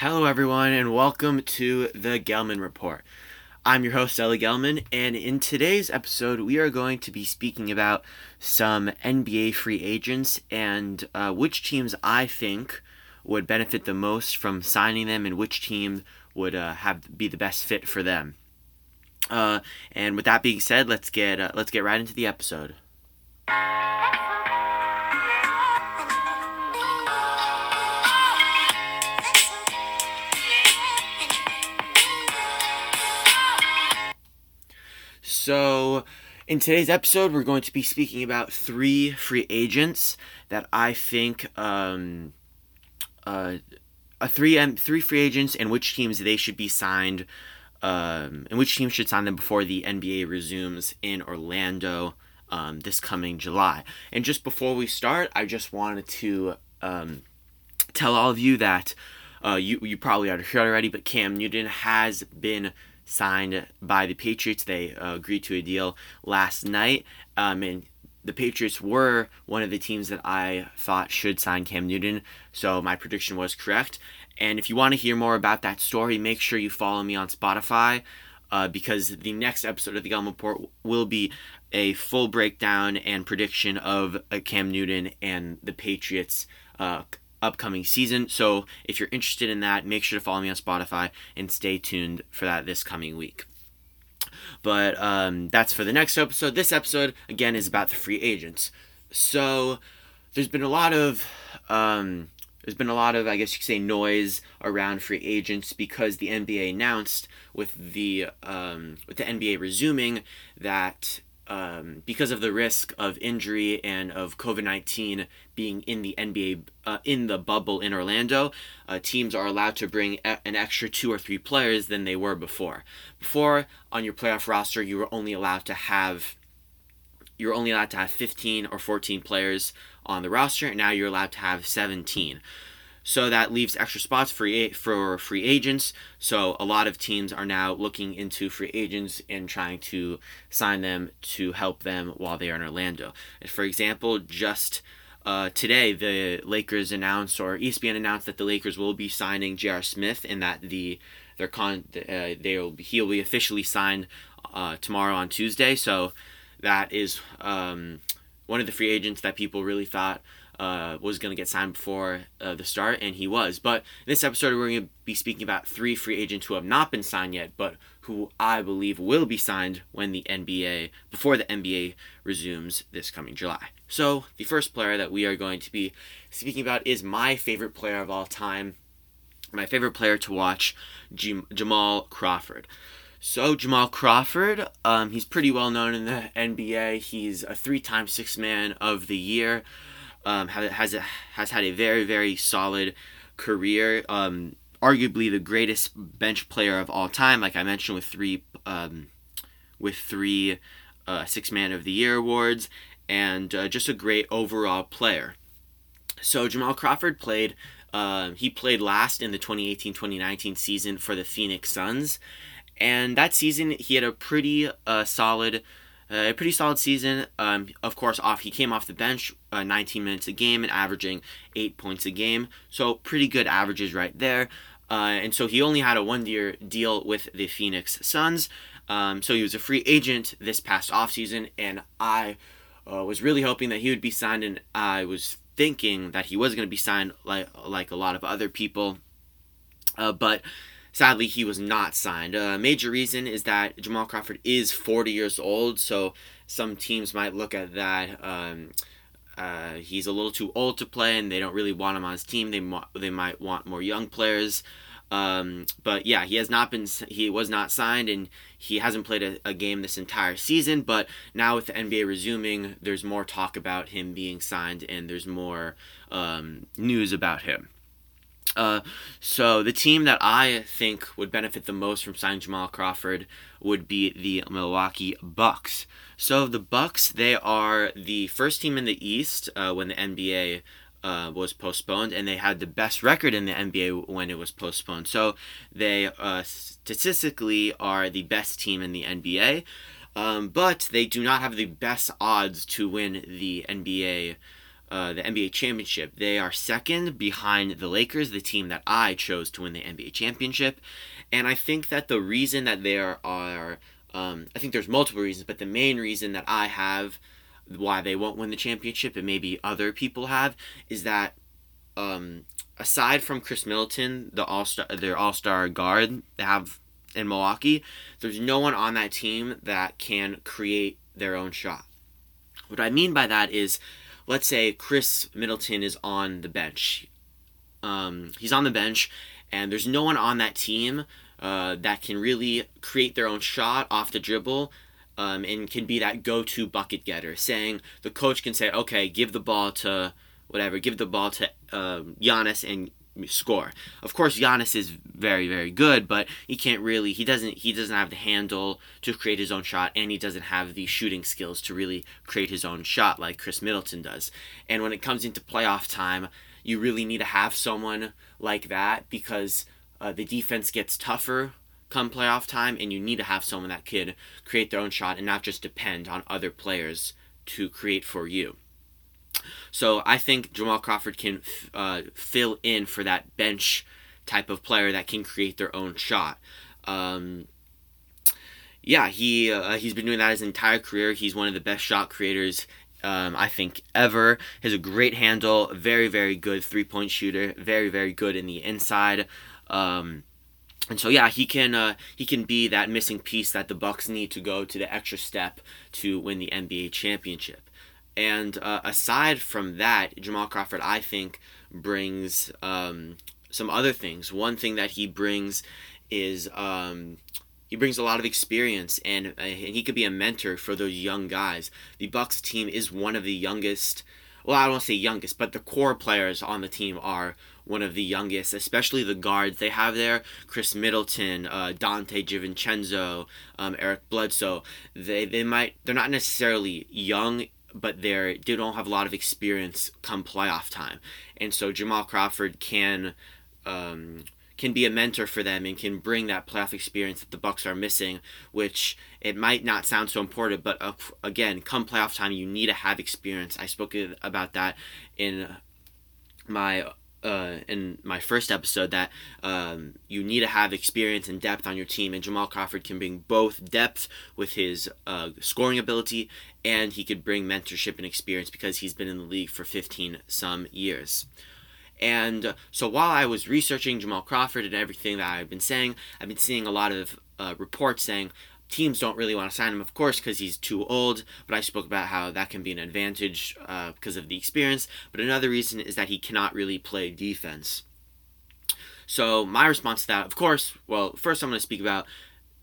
Hello, everyone, and welcome to the Gelman Report. I'm your host, Ellie Gelman, and in today's episode, we are going to be speaking about some NBA free agents and uh, which teams I think would benefit the most from signing them and which team would uh, have be the best fit for them. Uh, and with that being said, let's get uh, let's get right into the episode. So, in today's episode, we're going to be speaking about three free agents that I think, um, uh, a three and three free agents and which teams they should be signed, um, and which teams should sign them before the NBA resumes in Orlando um, this coming July. And just before we start, I just wanted to um, tell all of you that uh, you you probably heard already, but Cam Newton has been signed by the Patriots. They uh, agreed to a deal last night, um, and the Patriots were one of the teams that I thought should sign Cam Newton. So my prediction was correct. And if you want to hear more about that story, make sure you follow me on Spotify. Uh, because the next episode of the Gelman Report will be a full breakdown and prediction of uh, Cam Newton and the Patriots uh, upcoming season. So if you're interested in that, make sure to follow me on Spotify and stay tuned for that this coming week. But um, that's for the next episode. This episode, again, is about the free agents. So there's been a lot of. Um, there's been a lot of, I guess you could say, noise around free agents because the NBA announced with the um, with the NBA resuming that um, because of the risk of injury and of COVID 19 being in the NBA, uh, in the bubble in Orlando, uh, teams are allowed to bring a- an extra two or three players than they were before. Before, on your playoff roster, you were only allowed to have. You're only allowed to have 15 or 14 players on the roster, and now you're allowed to have 17. So that leaves extra spots for for free agents. So a lot of teams are now looking into free agents and trying to sign them to help them while they are in Orlando. For example, just uh, today the Lakers announced or ESPN announced that the Lakers will be signing J.R. Smith and that the their con uh, they will he'll be officially signed uh, tomorrow on Tuesday. So that is um, one of the free agents that people really thought uh, was going to get signed before uh, the start, and he was. But this episode, we're going to be speaking about three free agents who have not been signed yet, but who I believe will be signed when the NBA, before the NBA resumes this coming July. So, the first player that we are going to be speaking about is my favorite player of all time, my favorite player to watch, Jamal Crawford. So Jamal Crawford, um, he's pretty well known in the NBA. He's a three-time Six Man of the Year um, has has had a very very solid career. Um, arguably the greatest bench player of all time, like I mentioned, with three um, with three uh, six man of the year awards, and uh, just a great overall player. So Jamal Crawford played. Uh, he played last in the 2018-2019 season for the Phoenix Suns, and that season he had a pretty uh, solid a pretty solid season. Um, of course, off he came off the bench, uh, 19 minutes a game and averaging eight points a game. So pretty good averages right there. Uh, and so he only had a one-year deal with the Phoenix Suns. Um, so he was a free agent this past offseason, and I uh, was really hoping that he would be signed, and I was thinking that he was going to be signed like like a lot of other people. Uh, but Sadly, he was not signed. A major reason is that Jamal Crawford is 40 years old, so some teams might look at that. Um, uh, he's a little too old to play, and they don't really want him on his team. They mo- they might want more young players. Um, but yeah, he has not been. He was not signed, and he hasn't played a, a, game this entire season. But now with the NBA resuming, there's more talk about him being signed, and there's more um, news about him. Uh, so the team that I think would benefit the most from signing Jamal Crawford would be the Milwaukee Bucks. So the Bucks, they are the first team in the East uh, when the NBA uh, was postponed, and they had the best record in the NBA when it was postponed. So they uh, statistically are the best team in the NBA, um, but they do not have the best odds to win the NBA uh, the NBA championship. They are second behind the Lakers, the team that I chose to win the NBA championship. And I think that the reason that there are, um, I think there's multiple reasons, but the main reason that I have why they won't win the championship and maybe other people have is that um, aside from Khris Middleton, the all star, their all star guard they have in Milwaukee, there's no one on that team that can create their own shot. What I mean by that is, let's say Khris Middleton is on the bench. Um, he's on the bench, and there's no one on that team uh, that can really create their own shot off the dribble um, and can be that go-to bucket getter. Saying the coach can say, okay, give the ball to whatever, give the ball to um, Giannis and score. Of course, Giannis is very, very good, but he can't really. He doesn't. He doesn't have the handle to create his own shot, and he doesn't have the shooting skills to really create his own shot like Khris Middleton does. And when it comes into playoff time, you really need to have someone like that because uh, the defense gets tougher come playoff time, and you need to have someone that could create their own shot and not just depend on other players to create for you. So I think Jamal Crawford can uh, fill in for that bench type of player that can create their own shot. Um, yeah, he uh, he's been doing that his entire career. He's one of the best shot creators um, I think ever. He has a great handle, very very good three point shooter, very very good in the inside. Um, and so yeah, he can uh, he can be that missing piece that the Bucks need to go to the extra step to win the NBA championship. And uh, aside from that, Jamal Crawford, I think, brings um, some other things. One thing that he brings is um, he brings a lot of experience, and, uh, and he could be a mentor for those young guys. The Bucks team is one of the youngest. Well, I don't want to say youngest, but the core players on the team are one of the youngest, especially the guards they have there. Khris Middleton, uh, Donte DiVincenzo, um, Eric Bledsoe. They they might they're not necessarily young but they're they don't have a lot of experience come playoff time, and so Jamal Crawford can um, can be a mentor for them and can bring that playoff experience that the Bucks are missing. Which it might not sound so important, but uh, again, come playoff time, you need to have experience. I spoke about that in my uh, in my first episode that um, you need to have experience and depth on your team, and Jamal Crawford can bring both depth with his uh, scoring ability, and he could bring mentorship and experience because he's been in the league for 15 some years. And uh, so while I was researching Jamal Crawford and everything that I've been saying, I've been seeing a lot of uh, reports saying, teams don't really want to sign him, of course, because he's too old. But I spoke about how that can be an advantage uh, because of the experience. But another reason is that he cannot really play defense. So my response to that, of course, well, first I'm going to speak about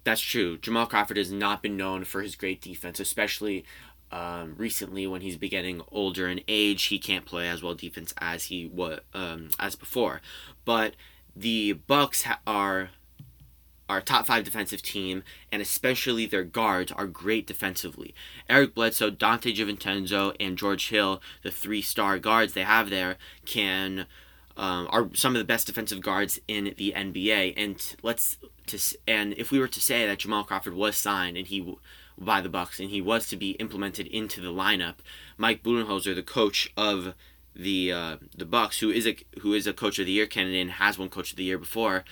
that's true. Jamal Crawford has not been known for his great defense, especially um, recently when he's getting older in age. He can't play as well defense as he was um, as before. But the Bucks ha- are our top five defensive team, and especially their guards, are great defensively. Eric Bledsoe, Donte DiVincenzo, and George Hill, the three star guards they have there, can um, are some of the best defensive guards in the NBA. And let's to and if we were to say that Jamal Crawford was signed and he by the Bucks and he was to be implemented into the lineup, Mike Budenholzer, the coach of the uh, the Bucks, who is a who is a coach of the year candidate and has won coach of the year before,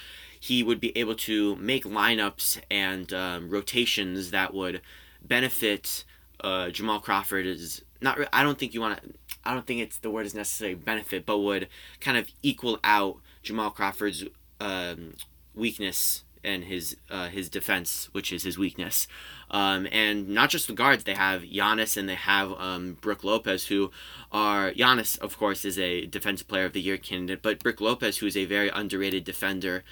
he would be able to make lineups and um, rotations that would benefit uh, Jamal Crawford. Is not. I don't think you want to. I don't think it's the word is necessarily benefit, but would kind of equal out Jamal Crawford's um, weakness and his uh, his defense, which is his weakness. Um, and not just the guards, they have Giannis and they have um, Brook Lopez, who are Giannis, of course, is a defensive player of the year candidate, but Brook Lopez, who is a very underrated defender,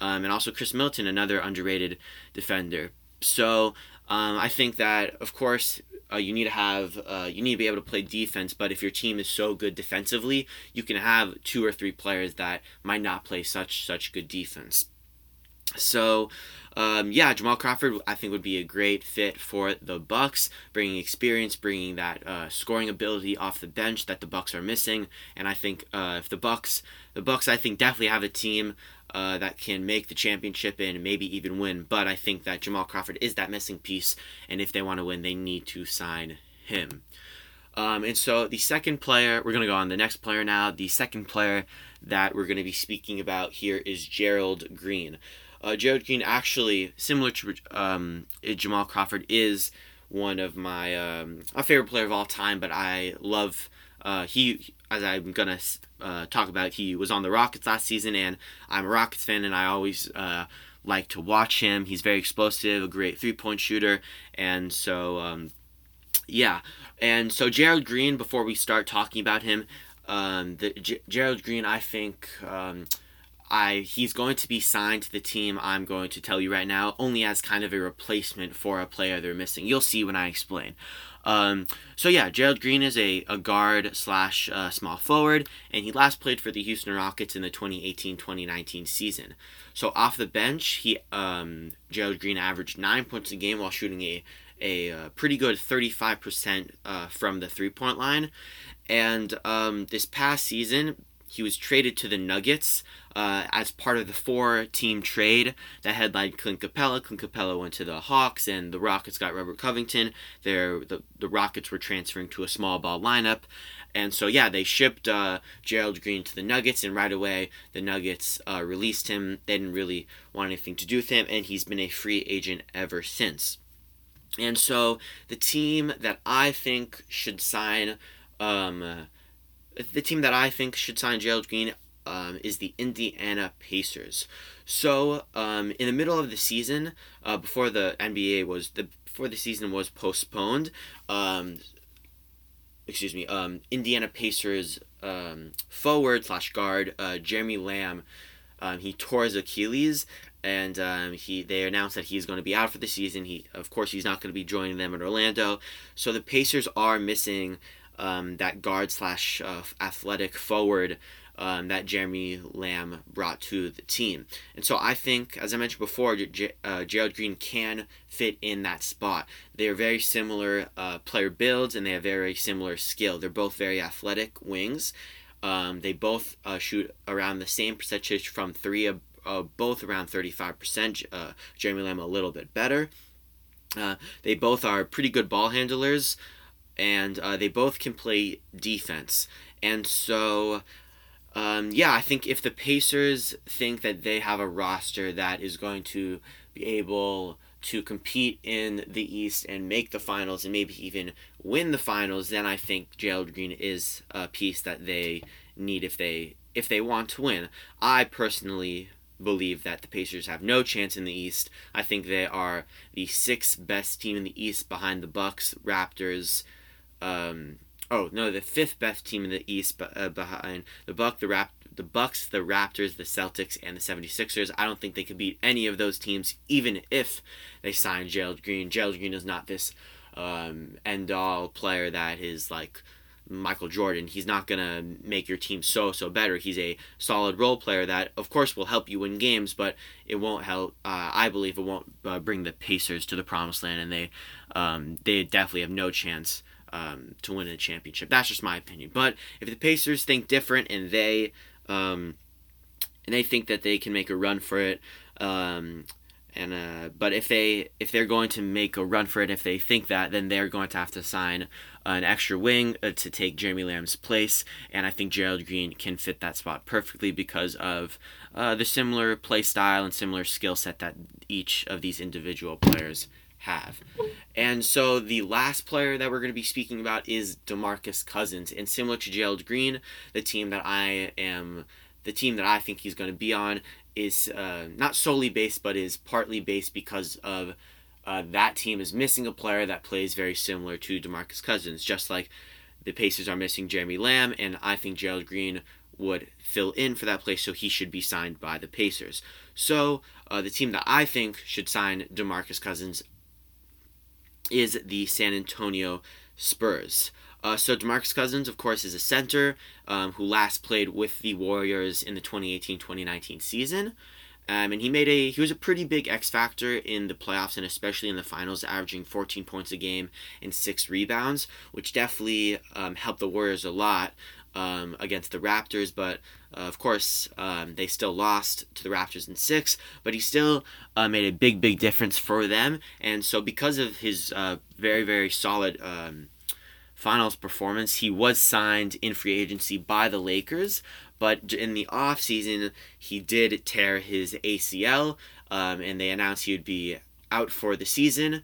um, and also Chris Milton, another underrated defender. So um, I think that, of course, uh, you need to have uh, you need to be able to play defense. But if your team is so good defensively, you can have two or three players that might not play such such good defense. So, um, yeah, Jamal Crawford I think would be a great fit for the Bucks, bringing experience, bringing that uh, scoring ability off the bench that the Bucks are missing. And I think uh, if the Bucks, the Bucks, I think definitely have a team uh, that can make the championship and maybe even win. But I think that Jamal Crawford is that missing piece, and if they want to win, they need to sign him. Um, and so the second player, we're going to go on the next player now. The second player that we're going to be speaking about here is Gerald Green. Uh, Gerald Green, actually, similar to um, Jamal Crawford, is one of my um, a favorite player of all time. But I love uh, he, as I'm gonna uh, talk about. He was on the Rockets last season, and I'm a Rockets fan, and I always uh, like to watch him. He's very explosive, a great three point shooter, and so um, yeah. And so Gerald Green, before we start talking about him, um, the G- Gerald Green, I think. Um, I he's going to be signed to the team. I'm going to tell you right now, only as kind of a replacement for a player they're missing. You'll see when I explain. Um, so yeah, Gerald Green is a, a guard slash uh, small forward, and he last played for the Houston Rockets in the 2018-2019 season. So off the bench, he um, Gerald Green averaged nine points a game while shooting a a uh, pretty good 35% uh, from the three point line. And um, this past season, he was traded to the Nuggets uh, as part of the four team trade that headlined Clint Capela. Clint Capela went to the Hawks, and the Rockets got Robert Covington. There, the, the Rockets were transferring to a small ball lineup. And so, yeah, they shipped uh, Gerald Green to the Nuggets, and right away the Nuggets uh, released him. They didn't really want anything to do with him, and he's been a free agent ever since. And so, the team that I think should sign um, the team that I think should sign Gerald Green um, is the Indiana Pacers. So um, in the middle of the season, uh, before the NBA was the before the season was postponed, um, excuse me, um, Indiana Pacers um, forward slash guard uh, Jeremy Lamb, um, he tore his Achilles. And um, he, they announced that he's going to be out for the season. He, of course, he's not going to be joining them in Orlando. So the Pacers are missing um, that guard slash uh, athletic forward um, that Jeremy Lamb brought to the team. And so I think, as I mentioned before, J- uh, Gerald Green can fit in that spot. They're very similar uh, player builds and they have very similar skill. They're both very athletic wings. Um, they both uh, shoot around the same percentage from three, uh, both around 35%. Uh, Jeremy Lamb a little bit better. Uh, they both are pretty good ball handlers and uh, they both can play defense. And so, um, yeah, I think if the Pacers think that they have a roster that is going to be able to compete in the East and make the finals and maybe even win the finals, then I think Gerald Green is a piece that they need if they if they want to win. I personally believe that the Pacers have no chance in the East. I think they are the sixth best team in the East behind the Bucks, Raptors, um, oh no, the fifth best team in the East uh, behind the Buck, the Rap, the Bucks, the Raptors, the Celtics, and the 76ers. I don't think they could beat any of those teams, even if they sign Gerald Green. Gerald Green is not this um, end all player that is like Michael Jordan. He's not gonna make your team so so better. He's a solid role player that, of course, will help you win games, but it won't help. Uh, I believe it won't uh, bring the Pacers to the promised land, and they um, they definitely have no chance um, to win a championship. That's just my opinion. But if the Pacers think different and they um, and they think that they can make a run for it, um, and uh, but if they if they're going to make a run for it, if they think that, then they're going to have to sign an extra wing uh, to take Jeremy Lamb's place, and I think Gerald Green can fit that spot perfectly because of uh, the similar play style and similar skill set that each of these individual players have. And so the last player that we're going to be speaking about is DeMarcus Cousins. And similar to Gerald Green, the team that I am, the team that I think he's going to be on is uh, not solely based, but is partly based because of uh, that team is missing a player that plays very similar to DeMarcus Cousins, just like the Pacers are missing Jeremy Lamb, and I think Gerald Green would fill in for that place, so he should be signed by the Pacers. So uh, the team that I think should sign DeMarcus Cousins is the San Antonio Spurs. Uh, so DeMarcus Cousins, of course, is a center um, who last played with the Warriors in the 2018-2019 season. Um, and he made a he was a pretty big X factor in the playoffs and especially in the finals, averaging 14 points a game and six rebounds, which definitely um, helped the Warriors a lot um, against the Raptors, but uh, of course um, they still lost to the Raptors in six. But he still uh, made a big, big difference for them, and so because of his uh, very, very solid um, finals performance. He was signed in free agency by the Lakers, but in the offseason, he did tear his ACL, um, and they announced he would be out for the season.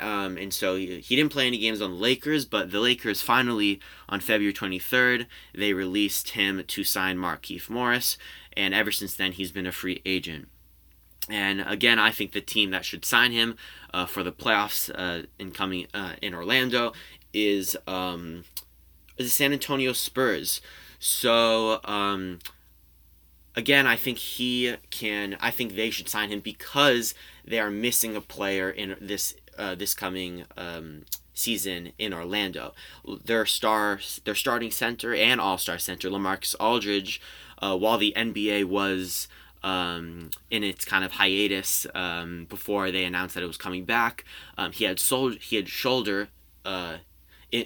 Um, and so he, he didn't play any games on the Lakers, but the Lakers finally, on February 23rd, they released him to sign Markieff Morris, and ever since then, he's been a free agent. And again, I think the team that should sign him uh, for the playoffs uh, in coming uh, in Orlando is um, the San Antonio Spurs. So um, again, I think he can. I think they should sign him because they are missing a player in this uh, this coming um, season in Orlando. Their star, their starting center and all star center, Lamarcus Aldridge, uh, while the NBA was um, in its kind of hiatus um, before they announced that it was coming back. Um, he had sol- he had shoulder uh,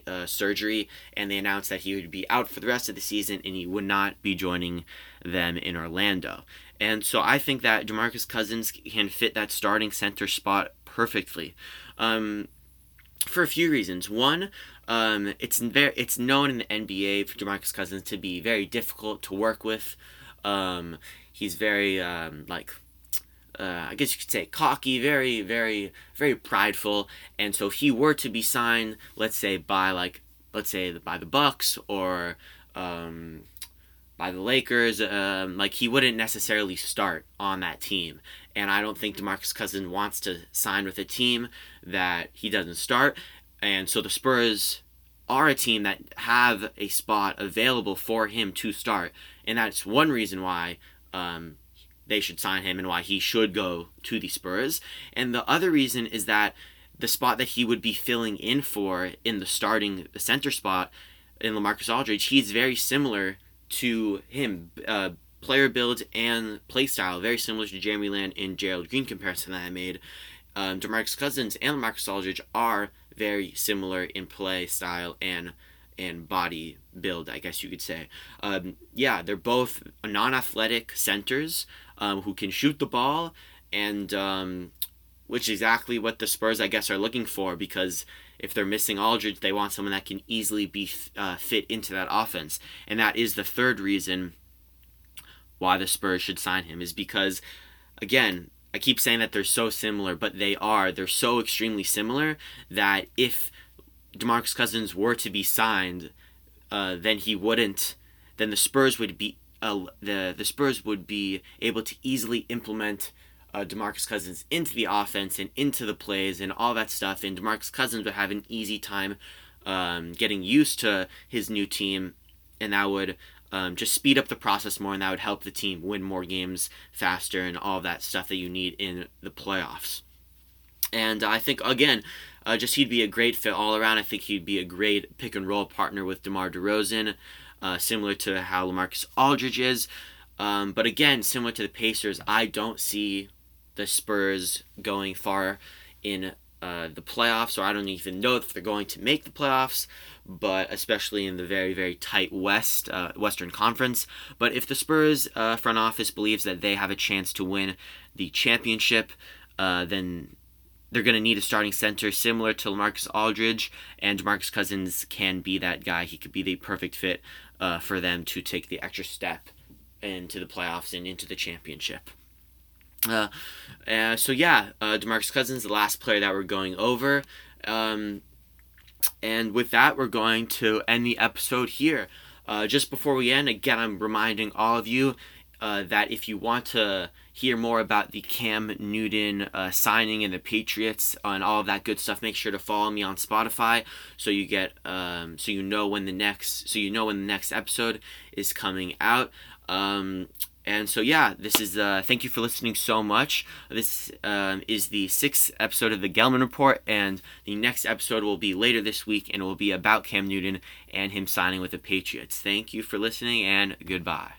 uh, surgery, and they announced that he would be out for the rest of the season, and he would not be joining them in Orlando. And so I think that Demarcus Cousins can fit that starting center spot perfectly, um, for a few reasons. One, um, it's very it's known in the NBA for Demarcus Cousins to be very difficult to work with. Um, he's very um, like uh, I guess you could say cocky, very, very, very prideful. And so if he were to be signed, let's say by like, let's say by the Bucks or um, by the Lakers, um, like he wouldn't necessarily start on that team. And I don't think DeMarcus Cousins wants to sign with a team that he doesn't start. And so the Spurs are a team that have a spot available for him to start. And that's one reason why um, they should sign him and why he should go to the Spurs. And the other reason is that the spot that he would be filling in for in the starting center spot in Lamarcus Aldridge, he's very similar to him. Uh, player build and play style, very similar to Jeremy Lamb and Gerald Green comparison that I made. Um, DeMarcus Cousins and Lamarcus Aldridge are very similar in play style and and body build, I guess you could say. Um, yeah, they're both non-athletic centers um, who can shoot the ball, and um, which is exactly what the Spurs, I guess, are looking for because if they're missing Aldridge, they want someone that can easily be uh, fit into that offense, and that is the third reason why the Spurs should sign him is because, again. I keep saying that they're so similar, but they are. They're so extremely similar that if DeMarcus Cousins were to be signed, uh, then he wouldn't. Then the Spurs would be uh, the the Spurs would be able to easily implement uh, DeMarcus Cousins into the offense and into the plays and all that stuff. And DeMarcus Cousins would have an easy time um, getting used to his new team, and that would um, just speed up the process more, and that would help the team win more games faster and all that stuff that you need in the playoffs. And I think again, uh, just he'd be a great fit all around. I think he'd be a great pick and roll partner with DeMar DeRozan, uh, similar to how Lamarcus Aldridge is. Um, but again, similar to the Pacers, I don't see the Spurs going far in uh, the playoffs, or I don't even know if they're going to make the playoffs. But especially in the very very tight West uh, Western Conference. But if the Spurs uh, front office believes that they have a chance to win the championship, uh, then they're going to need a starting center similar to Lamarcus Aldridge, and Marcus Cousins can be that guy. He could be the perfect fit uh, for them to take the extra step into the playoffs and into the championship. Uh, uh, so yeah, uh, Demarcus Cousins, the last player that we're going over, um, and with that, we're going to end the episode here. Uh, just before we end, again, I'm reminding all of you uh, that if you want to hear more about the Cam Newton uh, signing and the Patriots and all of that good stuff, make sure to follow me on Spotify so you get um, so you know when the next so you know when the next episode is coming out. Um, and so yeah, this is uh, thank you for listening so much. This um, is the sixth episode of the Gelman Report, and the next episode will be later this week, and it will be about Cam Newton and him signing with the Patriots. Thank you for listening, and goodbye.